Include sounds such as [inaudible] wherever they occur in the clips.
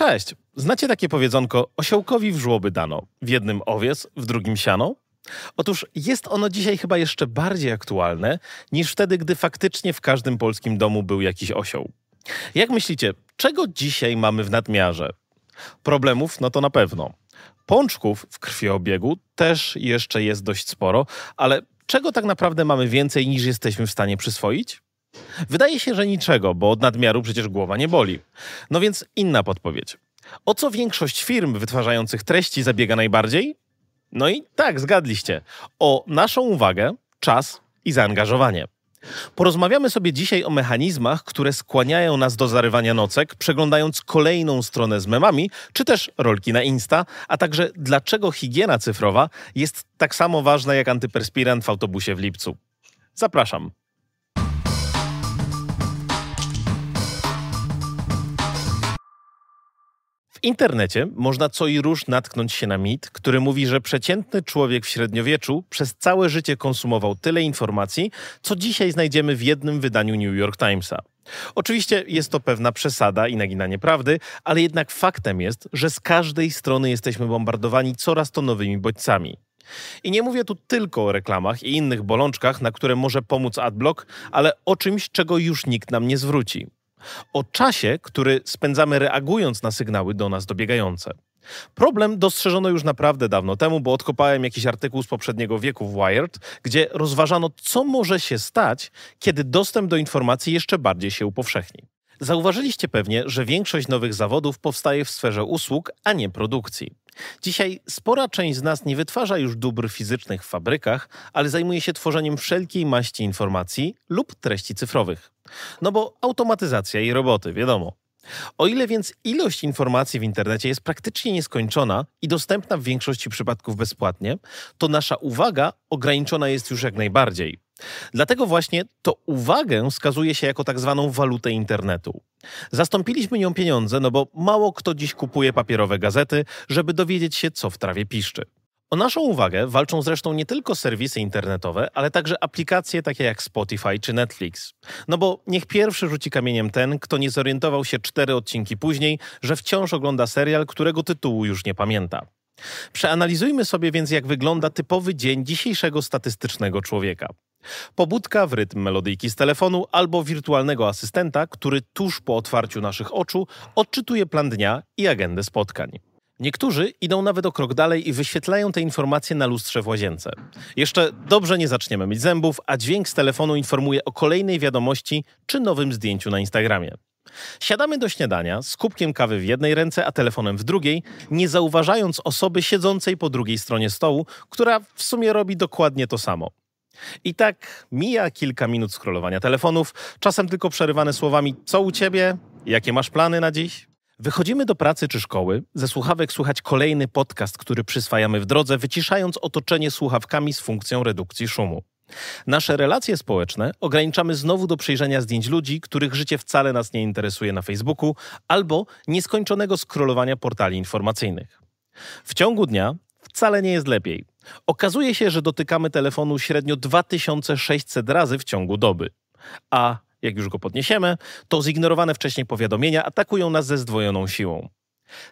Cześć. Znacie takie powiedzonko osiołkowi w żłoby dano, w jednym owiec, w drugim siano? Otóż jest ono dzisiaj chyba jeszcze bardziej aktualne niż wtedy, gdy faktycznie w każdym polskim domu był jakiś osioł. Jak myślicie, czego dzisiaj mamy w nadmiarze? Problemów, no to na pewno. Pączków w krwiobiegu też jeszcze jest dość sporo, ale czego tak naprawdę mamy więcej niż jesteśmy w stanie przyswoić? Wydaje się, że niczego, bo od nadmiaru przecież głowa nie boli. No więc inna podpowiedź. O co większość firm wytwarzających treści zabiega najbardziej? No i tak, zgadliście. O naszą uwagę, czas i zaangażowanie. Porozmawiamy sobie dzisiaj o mechanizmach, które skłaniają nas do zarywania nocek, przeglądając kolejną stronę z memami, czy też rolki na Insta, a także dlaczego higiena cyfrowa jest tak samo ważna jak antyperspirant w autobusie w lipcu. Zapraszam. W internecie można co i róż natknąć się na mit, który mówi, że przeciętny człowiek w średniowieczu przez całe życie konsumował tyle informacji, co dzisiaj znajdziemy w jednym wydaniu New York Timesa. Oczywiście jest to pewna przesada i naginanie prawdy, ale jednak faktem jest, że z każdej strony jesteśmy bombardowani coraz to nowymi bodźcami. I nie mówię tu tylko o reklamach i innych bolączkach, na które może pomóc adblock, ale o czymś, czego już nikt nam nie zwróci o czasie, który spędzamy reagując na sygnały do nas dobiegające. Problem dostrzeżono już naprawdę dawno temu, bo odkopałem jakiś artykuł z poprzedniego wieku w Wired, gdzie rozważano, co może się stać, kiedy dostęp do informacji jeszcze bardziej się upowszechni. Zauważyliście pewnie, że większość nowych zawodów powstaje w sferze usług, a nie produkcji. Dzisiaj spora część z nas nie wytwarza już dóbr fizycznych w fabrykach, ale zajmuje się tworzeniem wszelkiej maści informacji lub treści cyfrowych. No bo automatyzacja i roboty, wiadomo. O ile więc ilość informacji w internecie jest praktycznie nieskończona i dostępna w większości przypadków bezpłatnie, to nasza uwaga ograniczona jest już jak najbardziej. Dlatego właśnie to uwagę skazuje się jako tak zwaną walutę internetu. Zastąpiliśmy nią pieniądze, no bo mało kto dziś kupuje papierowe gazety, żeby dowiedzieć się, co w trawie piszczy. O naszą uwagę walczą zresztą nie tylko serwisy internetowe, ale także aplikacje takie jak Spotify czy Netflix. No bo niech pierwszy rzuci kamieniem ten, kto nie zorientował się cztery odcinki później, że wciąż ogląda serial, którego tytułu już nie pamięta. Przeanalizujmy sobie więc, jak wygląda typowy dzień dzisiejszego statystycznego człowieka. Pobudka w rytm melodyjki z telefonu albo wirtualnego asystenta, który tuż po otwarciu naszych oczu odczytuje plan dnia i agendę spotkań. Niektórzy idą nawet o krok dalej i wyświetlają te informacje na lustrze w łazience. Jeszcze dobrze nie zaczniemy myć zębów, a dźwięk z telefonu informuje o kolejnej wiadomości czy nowym zdjęciu na Instagramie. Siadamy do śniadania z kubkiem kawy w jednej ręce, a telefonem w drugiej, nie zauważając osoby siedzącej po drugiej stronie stołu, która w sumie robi dokładnie to samo. I tak mija kilka minut scrollowania telefonów, czasem tylko przerywane słowami: Co u ciebie? Jakie masz plany na dziś? Wychodzimy do pracy czy szkoły, ze słuchawek słuchać kolejny podcast, który przyswajamy w drodze, wyciszając otoczenie słuchawkami z funkcją redukcji szumu. Nasze relacje społeczne ograniczamy znowu do przejrzenia zdjęć ludzi, których życie wcale nas nie interesuje na Facebooku, albo nieskończonego scrollowania portali informacyjnych. W ciągu dnia wcale nie jest lepiej. Okazuje się, że dotykamy telefonu średnio 2600 razy w ciągu doby. A jak już go podniesiemy, to zignorowane wcześniej powiadomienia atakują nas ze zdwojoną siłą.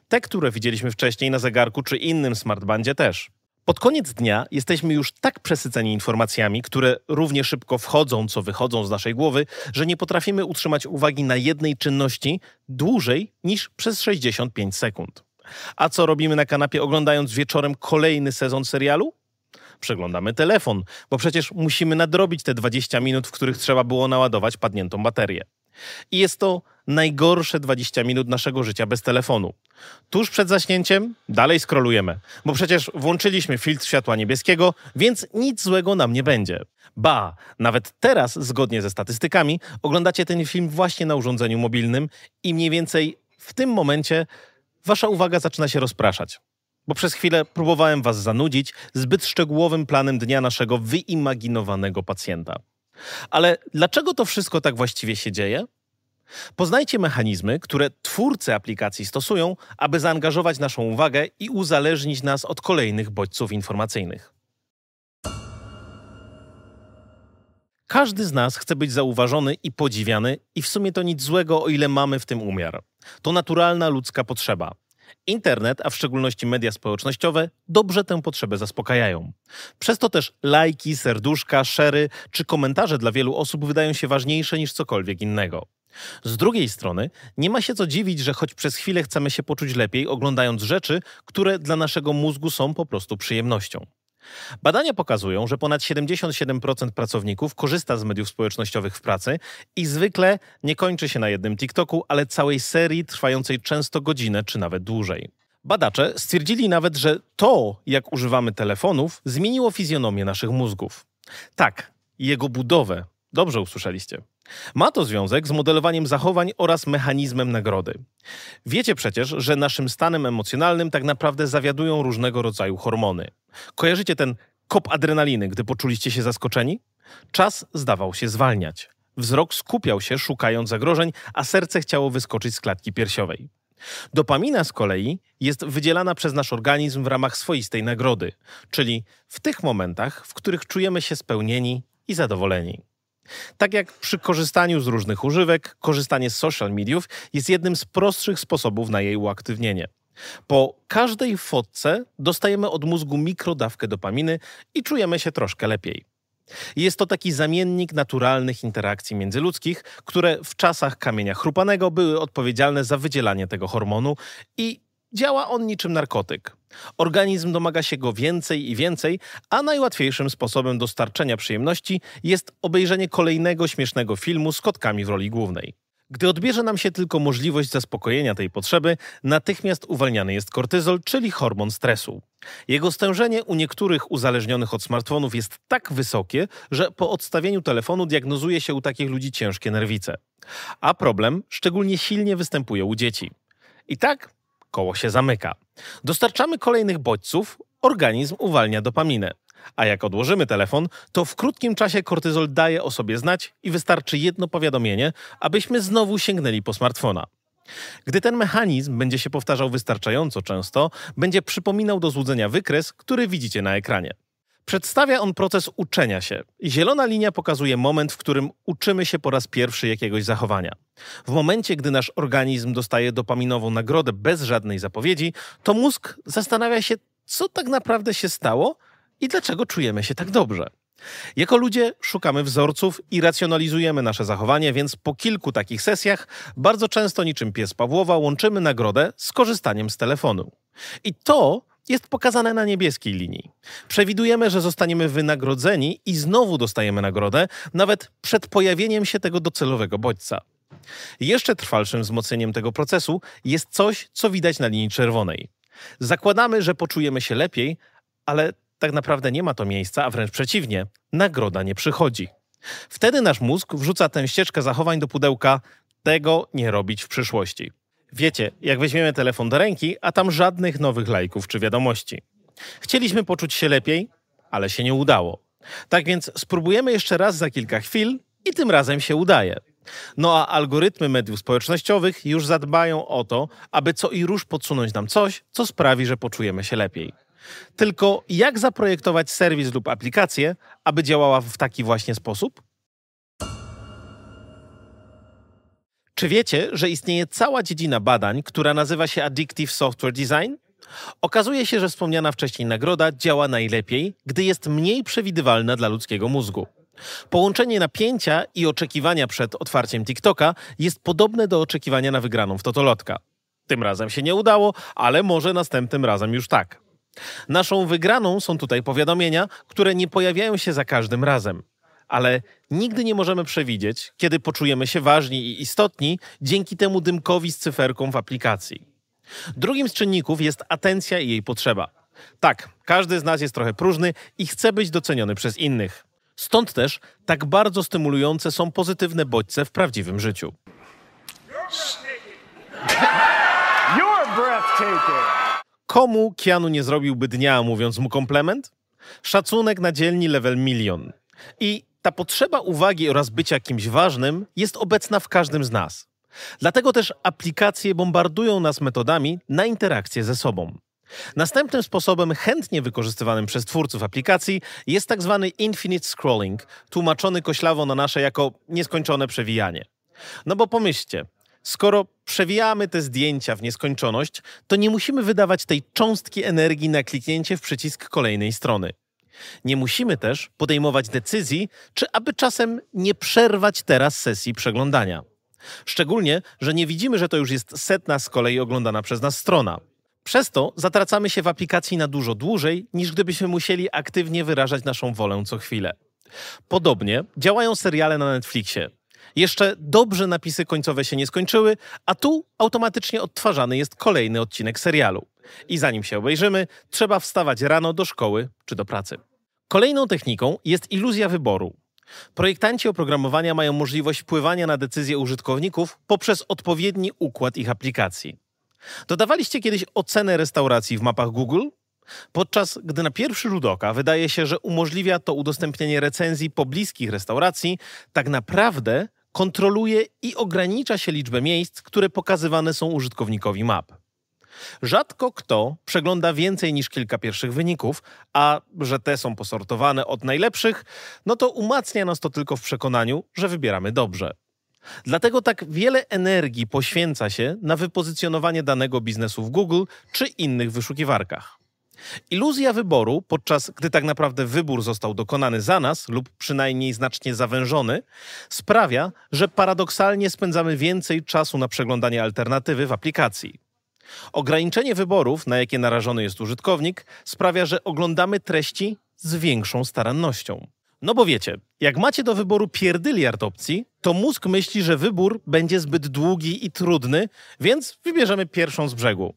Te, które widzieliśmy wcześniej na zegarku czy innym smartbandzie też. Pod koniec dnia jesteśmy już tak przesyceni informacjami, które równie szybko wchodzą, co wychodzą z naszej głowy, że nie potrafimy utrzymać uwagi na jednej czynności dłużej niż przez 65 sekund. A co robimy na kanapie oglądając wieczorem kolejny sezon serialu? Przeglądamy telefon, bo przecież musimy nadrobić te 20 minut, w których trzeba było naładować padniętą baterię. I jest to najgorsze 20 minut naszego życia bez telefonu. Tuż przed zaśnięciem dalej skrolujemy, bo przecież włączyliśmy filtr światła niebieskiego, więc nic złego nam nie będzie. Ba, nawet teraz, zgodnie ze statystykami, oglądacie ten film właśnie na urządzeniu mobilnym i mniej więcej w tym momencie wasza uwaga zaczyna się rozpraszać. Bo przez chwilę próbowałem was zanudzić zbyt szczegółowym planem dnia naszego wyimaginowanego pacjenta. Ale dlaczego to wszystko tak właściwie się dzieje? Poznajcie mechanizmy, które twórcy aplikacji stosują, aby zaangażować naszą uwagę i uzależnić nas od kolejnych bodźców informacyjnych. Każdy z nas chce być zauważony i podziwiany, i w sumie to nic złego, o ile mamy w tym umiar. To naturalna ludzka potrzeba. Internet, a w szczególności media społecznościowe, dobrze tę potrzebę zaspokajają. Przez to też lajki, serduszka, szery czy komentarze dla wielu osób wydają się ważniejsze niż cokolwiek innego. Z drugiej strony, nie ma się co dziwić, że choć przez chwilę chcemy się poczuć lepiej, oglądając rzeczy, które dla naszego mózgu są po prostu przyjemnością. Badania pokazują, że ponad 77% pracowników korzysta z mediów społecznościowych w pracy i zwykle nie kończy się na jednym TikToku, ale całej serii trwającej często godzinę czy nawet dłużej. Badacze stwierdzili nawet, że to, jak używamy telefonów, zmieniło fizjonomię naszych mózgów. Tak, jego budowę. Dobrze usłyszeliście. Ma to związek z modelowaniem zachowań oraz mechanizmem nagrody. Wiecie przecież, że naszym stanem emocjonalnym tak naprawdę zawiadują różnego rodzaju hormony. Kojarzycie ten kop adrenaliny, gdy poczuliście się zaskoczeni? Czas zdawał się zwalniać. Wzrok skupiał się, szukając zagrożeń, a serce chciało wyskoczyć z klatki piersiowej. Dopamina z kolei jest wydzielana przez nasz organizm w ramach swoistej nagrody, czyli w tych momentach, w których czujemy się spełnieni i zadowoleni. Tak jak przy korzystaniu z różnych używek, korzystanie z social mediów jest jednym z prostszych sposobów na jej uaktywnienie. Po każdej fotce dostajemy od mózgu mikrodawkę dopaminy i czujemy się troszkę lepiej. Jest to taki zamiennik naturalnych interakcji międzyludzkich, które w czasach kamienia chrupanego były odpowiedzialne za wydzielanie tego hormonu i działa on niczym narkotyk. Organizm domaga się go więcej i więcej, a najłatwiejszym sposobem dostarczenia przyjemności jest obejrzenie kolejnego śmiesznego filmu z kotkami w roli głównej. Gdy odbierze nam się tylko możliwość zaspokojenia tej potrzeby, natychmiast uwalniany jest kortyzol, czyli hormon stresu. Jego stężenie u niektórych uzależnionych od smartfonów jest tak wysokie, że po odstawieniu telefonu diagnozuje się u takich ludzi ciężkie nerwice. A problem szczególnie silnie występuje u dzieci. I tak koło się zamyka. Dostarczamy kolejnych bodźców, organizm uwalnia dopaminę. A jak odłożymy telefon, to w krótkim czasie kortyzol daje o sobie znać i wystarczy jedno powiadomienie, abyśmy znowu sięgnęli po smartfona. Gdy ten mechanizm będzie się powtarzał wystarczająco często, będzie przypominał do złudzenia wykres, który widzicie na ekranie. Przedstawia on proces uczenia się. Zielona linia pokazuje moment, w którym uczymy się po raz pierwszy jakiegoś zachowania. W momencie, gdy nasz organizm dostaje dopaminową nagrodę bez żadnej zapowiedzi, to mózg zastanawia się, co tak naprawdę się stało i dlaczego czujemy się tak dobrze. Jako ludzie szukamy wzorców i racjonalizujemy nasze zachowanie, więc po kilku takich sesjach bardzo często niczym pies Pawłowa łączymy nagrodę z korzystaniem z telefonu. I to jest pokazane na niebieskiej linii. Przewidujemy, że zostaniemy wynagrodzeni i znowu dostajemy nagrodę, nawet przed pojawieniem się tego docelowego bodźca. Jeszcze trwalszym wzmocnieniem tego procesu jest coś, co widać na linii czerwonej. Zakładamy, że poczujemy się lepiej, ale tak naprawdę nie ma to miejsca, a wręcz przeciwnie, nagroda nie przychodzi. Wtedy nasz mózg wrzuca tę ścieżkę zachowań do pudełka tego nie robić w przyszłości. Wiecie, jak weźmiemy telefon do ręki, a tam żadnych nowych lajków czy wiadomości. Chcieliśmy poczuć się lepiej, ale się nie udało. Tak więc spróbujemy jeszcze raz za kilka chwil i tym razem się udaje. No a algorytmy mediów społecznościowych już zadbają o to, aby co i róż podsunąć nam coś, co sprawi, że poczujemy się lepiej. Tylko jak zaprojektować serwis lub aplikację, aby działała w taki właśnie sposób? Czy wiecie, że istnieje cała dziedzina badań, która nazywa się Addictive Software Design? Okazuje się, że wspomniana wcześniej nagroda działa najlepiej, gdy jest mniej przewidywalna dla ludzkiego mózgu. Połączenie napięcia i oczekiwania przed otwarciem TikToka jest podobne do oczekiwania na wygraną w Totolotka. Tym razem się nie udało, ale może następnym razem już tak. Naszą wygraną są tutaj powiadomienia, które nie pojawiają się za każdym razem. Ale nigdy nie możemy przewidzieć, kiedy poczujemy się ważni i istotni dzięki temu dymkowi z cyferką w aplikacji. Drugim z czynników jest atencja i jej potrzeba. Tak, każdy z nas jest trochę próżny i chce być doceniony przez innych. Stąd też tak bardzo stymulujące są pozytywne bodźce w prawdziwym życiu. [laughs] Komu Keanu nie zrobiłby dnia, mówiąc mu komplement? Szacunek na dzielni level milion. I ta potrzeba uwagi oraz bycia kimś ważnym jest obecna w każdym z nas. Dlatego też aplikacje bombardują nas metodami na interakcję ze sobą. Następnym sposobem chętnie wykorzystywanym przez twórców aplikacji jest tak zwany infinite scrolling, tłumaczony koślawo na nasze jako nieskończone przewijanie. No bo pomyślcie, Skoro przewijamy te zdjęcia w nieskończoność, to nie musimy wydawać tej cząstki energii na kliknięcie w przycisk kolejnej strony. Nie musimy też podejmować decyzji, czy aby czasem nie przerwać teraz sesji przeglądania. Szczególnie, że nie widzimy, że to już jest setna z kolei oglądana przez nas strona. Przez to zatracamy się w aplikacji na dużo dłużej, niż gdybyśmy musieli aktywnie wyrażać naszą wolę co chwilę. Podobnie działają seriale na Netflixie. Jeszcze dobrze napisy końcowe się nie skończyły, a tu automatycznie odtwarzany jest kolejny odcinek serialu. I zanim się obejrzymy, trzeba wstawać rano do szkoły czy do pracy. Kolejną techniką jest iluzja wyboru. Projektanci oprogramowania mają możliwość wpływania na decyzje użytkowników poprzez odpowiedni układ ich aplikacji. Dodawaliście kiedyś ocenę restauracji w mapach Google? Podczas gdy na pierwszy rzut oka wydaje się, że umożliwia to udostępnienie recenzji pobliskich restauracji, tak naprawdę kontroluje i ogranicza się liczbę miejsc, które pokazywane są użytkownikowi map. Rzadko kto przegląda więcej niż kilka pierwszych wyników, a że te są posortowane od najlepszych, no to umacnia nas to tylko w przekonaniu, że wybieramy dobrze. Dlatego tak wiele energii poświęca się na wypozycjonowanie danego biznesu w Google czy innych wyszukiwarkach. Iluzja wyboru, podczas gdy tak naprawdę wybór został dokonany za nas lub przynajmniej znacznie zawężony, sprawia, że paradoksalnie spędzamy więcej czasu na przeglądanie alternatywy w aplikacji. Ograniczenie wyborów, na jakie narażony jest użytkownik, sprawia, że oglądamy treści z większą starannością. No bo wiecie, jak macie do wyboru pierdyliard opcji, to mózg myśli, że wybór będzie zbyt długi i trudny, więc wybierzemy pierwszą z brzegu.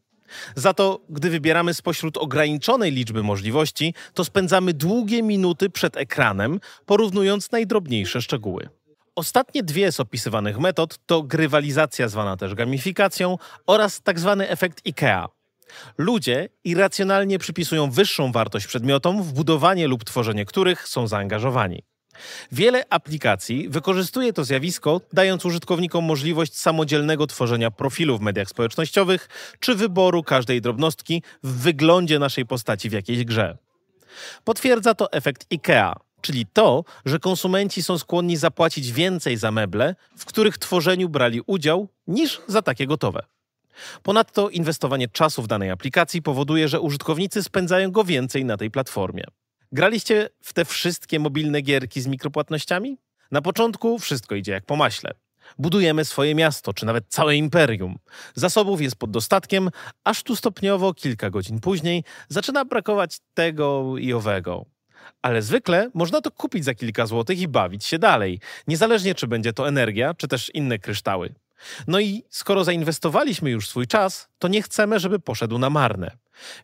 Za to, gdy wybieramy spośród ograniczonej liczby możliwości, to spędzamy długie minuty przed ekranem, porównując najdrobniejsze szczegóły. Ostatnie dwie z opisywanych metod to grywalizacja zwana też gamifikacją oraz tzw. Tak efekt IKEA. Ludzie irracjonalnie przypisują wyższą wartość przedmiotom, w budowanie lub tworzenie których są zaangażowani. Wiele aplikacji wykorzystuje to zjawisko, dając użytkownikom możliwość samodzielnego tworzenia profilu w mediach społecznościowych czy wyboru każdej drobnostki w wyglądzie naszej postaci w jakiejś grze. Potwierdza to efekt IKEA, czyli to, że konsumenci są skłonni zapłacić więcej za meble, w których tworzeniu brali udział, niż za takie gotowe. Ponadto inwestowanie czasu w danej aplikacji powoduje, że użytkownicy spędzają go więcej na tej platformie. Graliście w te wszystkie mobilne gierki z mikropłatnościami? Na początku wszystko idzie jak po maśle. Budujemy swoje miasto, czy nawet całe imperium. Zasobów jest pod dostatkiem, aż tu stopniowo, kilka godzin później, zaczyna brakować tego i owego. Ale zwykle można to kupić za kilka złotych i bawić się dalej, niezależnie czy będzie to energia, czy też inne kryształy. No i skoro zainwestowaliśmy już swój czas, to nie chcemy, żeby poszedł na marne.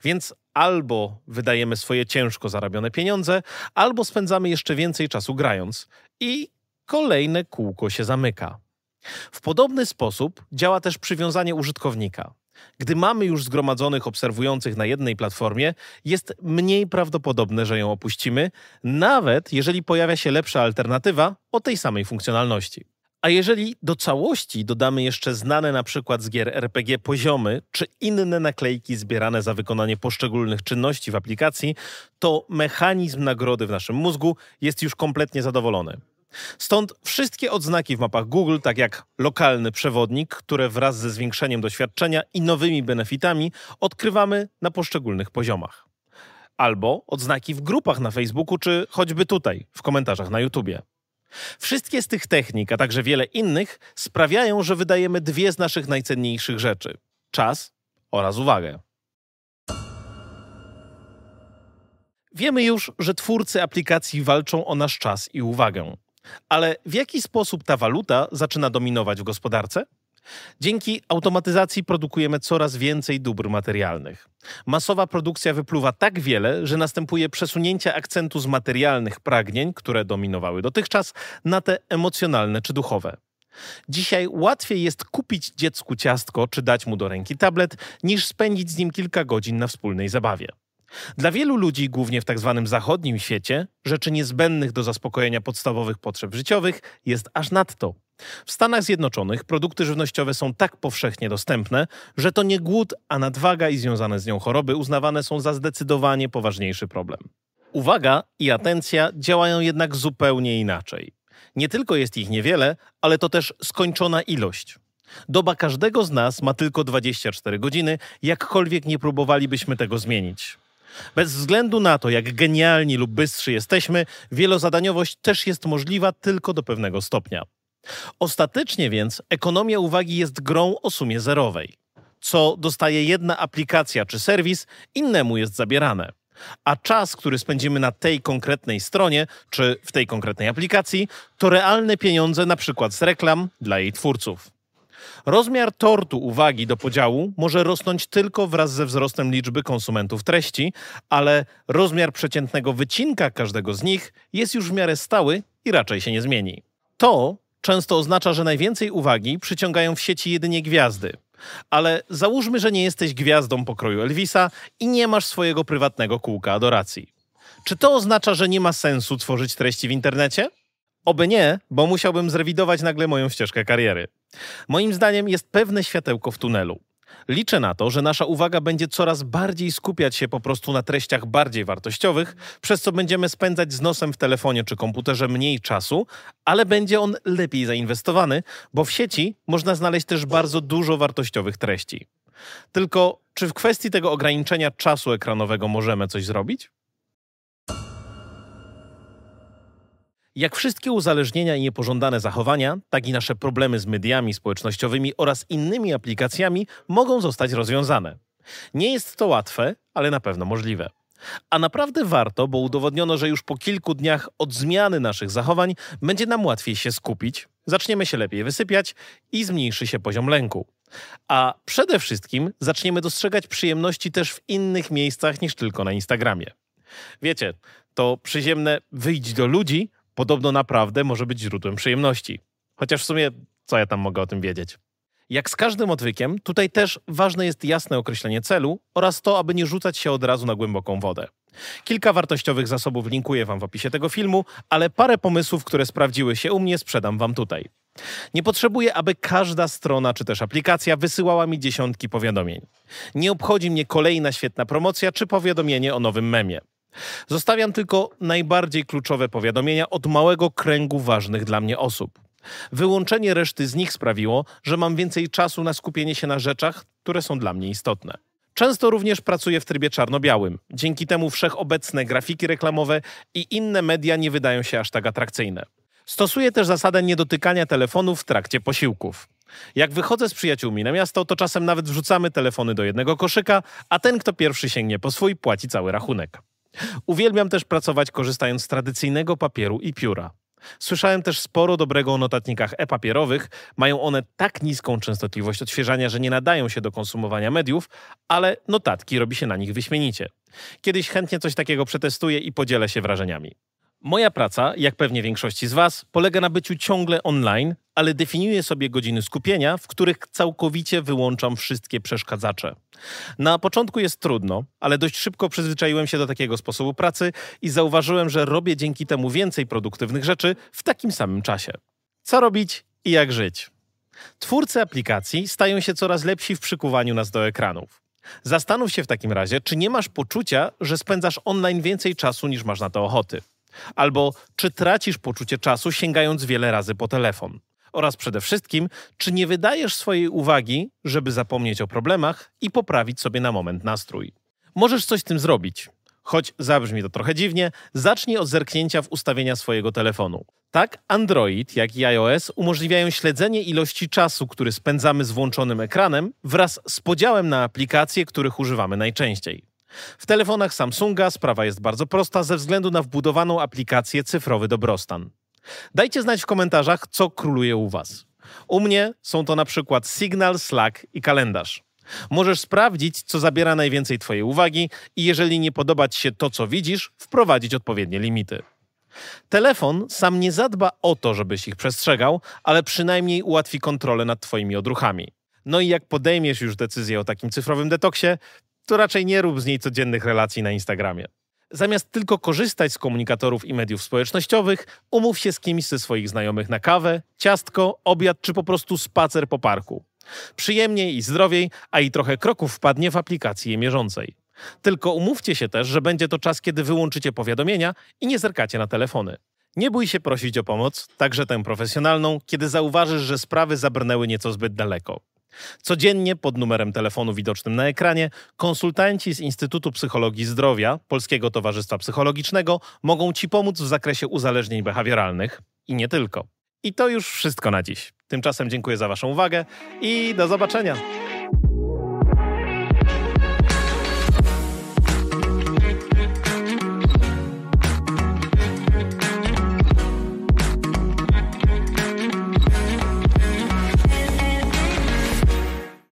Więc albo wydajemy swoje ciężko zarabione pieniądze, albo spędzamy jeszcze więcej czasu grając. I kolejne kółko się zamyka. W podobny sposób działa też przywiązanie użytkownika. Gdy mamy już zgromadzonych obserwujących na jednej platformie, jest mniej prawdopodobne, że ją opuścimy, nawet jeżeli pojawia się lepsza alternatywa o tej samej funkcjonalności. A jeżeli do całości dodamy jeszcze znane na przykład z gier RPG poziomy czy inne naklejki zbierane za wykonanie poszczególnych czynności w aplikacji, to mechanizm nagrody w naszym mózgu jest już kompletnie zadowolony. Stąd wszystkie odznaki w mapach Google, tak jak lokalny przewodnik, które wraz ze zwiększeniem doświadczenia i nowymi benefitami odkrywamy na poszczególnych poziomach. Albo odznaki w grupach na Facebooku, czy choćby tutaj, w komentarzach na YouTubie. Wszystkie z tych technik, a także wiele innych, sprawiają, że wydajemy dwie z naszych najcenniejszych rzeczy: czas oraz uwagę. Wiemy już, że twórcy aplikacji walczą o nasz czas i uwagę. Ale w jaki sposób ta waluta zaczyna dominować w gospodarce? Dzięki automatyzacji produkujemy coraz więcej dóbr materialnych. Masowa produkcja wypluwa tak wiele, że następuje przesunięcie akcentu z materialnych pragnień, które dominowały dotychczas, na te emocjonalne czy duchowe. Dzisiaj łatwiej jest kupić dziecku ciastko czy dać mu do ręki tablet, niż spędzić z nim kilka godzin na wspólnej zabawie. Dla wielu ludzi, głównie w tzw. Tak zachodnim świecie, rzeczy niezbędnych do zaspokojenia podstawowych potrzeb życiowych jest aż nadto. W Stanach Zjednoczonych produkty żywnościowe są tak powszechnie dostępne, że to nie głód, a nadwaga i związane z nią choroby uznawane są za zdecydowanie poważniejszy problem. Uwaga i atencja działają jednak zupełnie inaczej. Nie tylko jest ich niewiele, ale to też skończona ilość. Doba każdego z nas ma tylko 24 godziny, jakkolwiek nie próbowalibyśmy tego zmienić. Bez względu na to, jak genialni lub bystrzy jesteśmy, wielozadaniowość też jest możliwa tylko do pewnego stopnia. Ostatecznie więc ekonomia uwagi jest grą o sumie zerowej. Co dostaje jedna aplikacja czy serwis, innemu jest zabierane. A czas, który spędzimy na tej konkretnej stronie czy w tej konkretnej aplikacji, to realne pieniądze, na przykład z reklam dla jej twórców. Rozmiar tortu uwagi do podziału może rosnąć tylko wraz ze wzrostem liczby konsumentów treści, ale rozmiar przeciętnego wycinka każdego z nich jest już w miarę stały i raczej się nie zmieni. To często oznacza, że najwięcej uwagi przyciągają w sieci jedynie gwiazdy. Ale załóżmy, że nie jesteś gwiazdą pokroju Elvisa i nie masz swojego prywatnego kółka adoracji. Czy to oznacza, że nie ma sensu tworzyć treści w internecie? Oby nie, bo musiałbym zrewidować nagle moją ścieżkę kariery. Moim zdaniem jest pewne światełko w tunelu. Liczę na to, że nasza uwaga będzie coraz bardziej skupiać się po prostu na treściach bardziej wartościowych, przez co będziemy spędzać z nosem w telefonie czy komputerze mniej czasu, ale będzie on lepiej zainwestowany, bo w sieci można znaleźć też bardzo dużo wartościowych treści. Tylko czy w kwestii tego ograniczenia czasu ekranowego możemy coś zrobić? Jak wszystkie uzależnienia i niepożądane zachowania, tak i nasze problemy z mediami społecznościowymi oraz innymi aplikacjami mogą zostać rozwiązane. Nie jest to łatwe, ale na pewno możliwe. A naprawdę warto, bo udowodniono, że już po kilku dniach od zmiany naszych zachowań będzie nam łatwiej się skupić, zaczniemy się lepiej wysypiać i zmniejszy się poziom lęku. A przede wszystkim zaczniemy dostrzegać przyjemności też w innych miejscach niż tylko na Instagramie. Wiecie, to przyziemne wyjść do ludzi podobno naprawdę może być źródłem przyjemności. Chociaż w sumie, co ja tam mogę o tym wiedzieć? Jak z każdym odwykiem, tutaj też ważne jest jasne określenie celu oraz to, aby nie rzucać się od razu na głęboką wodę. Kilka wartościowych zasobów linkuję Wam w opisie tego filmu, ale parę pomysłów, które sprawdziły się u mnie, sprzedam Wam tutaj. Nie potrzebuję, aby każda strona czy też aplikacja wysyłała mi dziesiątki powiadomień. Nie obchodzi mnie kolejna świetna promocja czy powiadomienie o nowym memie. Zostawiam tylko najbardziej kluczowe powiadomienia od małego kręgu ważnych dla mnie osób. Wyłączenie reszty z nich sprawiło, że mam więcej czasu na skupienie się na rzeczach, które są dla mnie istotne. Często również pracuję w trybie czarno-białym. Dzięki temu wszechobecne grafiki reklamowe i inne media nie wydają się aż tak atrakcyjne. Stosuję też zasadę niedotykania telefonów w trakcie posiłków. Jak wychodzę z przyjaciółmi na miasto, to czasem nawet wrzucamy telefony do jednego koszyka, a ten, kto pierwszy sięgnie po swój, płaci cały rachunek. Uwielbiam też pracować korzystając z tradycyjnego papieru i pióra. Słyszałem też sporo dobrego o notatnikach e-papierowych. Mają one tak niską częstotliwość odświeżania, że nie nadają się do konsumowania mediów, ale notatki robi się na nich wyśmienicie. Kiedyś chętnie coś takiego przetestuję i podzielę się wrażeniami. Moja praca, jak pewnie większości z Was, polega na byciu ciągle online, ale definiuję sobie godziny skupienia, w których całkowicie wyłączam wszystkie przeszkadzacze. Na początku jest trudno, ale dość szybko przyzwyczaiłem się do takiego sposobu pracy i zauważyłem, że robię dzięki temu więcej produktywnych rzeczy w takim samym czasie. Co robić i jak żyć? Twórcy aplikacji stają się coraz lepsi w przykuwaniu nas do ekranów. Zastanów się w takim razie, czy nie masz poczucia, że spędzasz online więcej czasu niż masz na to ochoty. Albo czy tracisz poczucie czasu sięgając wiele razy po telefon? Oraz przede wszystkim, czy nie wydajesz swojej uwagi, żeby zapomnieć o problemach i poprawić sobie na moment nastrój? Możesz coś z tym zrobić. Choć zabrzmi to trochę dziwnie, zacznij od zerknięcia w ustawienia swojego telefonu. Tak Android, jak i iOS umożliwiają śledzenie ilości czasu, który spędzamy z włączonym ekranem, wraz z podziałem na aplikacje, których używamy najczęściej. W telefonach Samsunga sprawa jest bardzo prosta ze względu na wbudowaną aplikację Cyfrowy Dobrostan. Dajcie znać w komentarzach, co króluje u Was. U mnie są to na przykład Signal, Slack i kalendarz. Możesz sprawdzić, co zabiera najwięcej Twojej uwagi i jeżeli nie podoba Ci się to, co widzisz, wprowadzić odpowiednie limity. Telefon sam nie zadba o to, żebyś ich przestrzegał, ale przynajmniej ułatwi kontrolę nad Twoimi odruchami. No i jak podejmiesz już decyzję o takim cyfrowym detoksie, to raczej nie rób z niej codziennych relacji na Instagramie. Zamiast tylko korzystać z komunikatorów i mediów społecznościowych, umów się z kimś ze swoich znajomych na kawę, ciastko, obiad czy po prostu spacer po parku. Przyjemniej i zdrowiej, a i trochę kroków wpadnie w aplikacji je mierzącej. Tylko umówcie się też, że będzie to czas, kiedy wyłączycie powiadomienia i nie zerkacie na telefony. Nie bój się prosić o pomoc, także tę profesjonalną, kiedy zauważysz, że sprawy zabrnęły nieco zbyt daleko. Codziennie pod numerem telefonu widocznym na ekranie konsultanci z Instytutu Psychologii Zdrowia Polskiego Towarzystwa Psychologicznego mogą Ci pomóc w zakresie uzależnień behawioralnych i nie tylko. I to już wszystko na dziś. Tymczasem dziękuję za Waszą uwagę i do zobaczenia.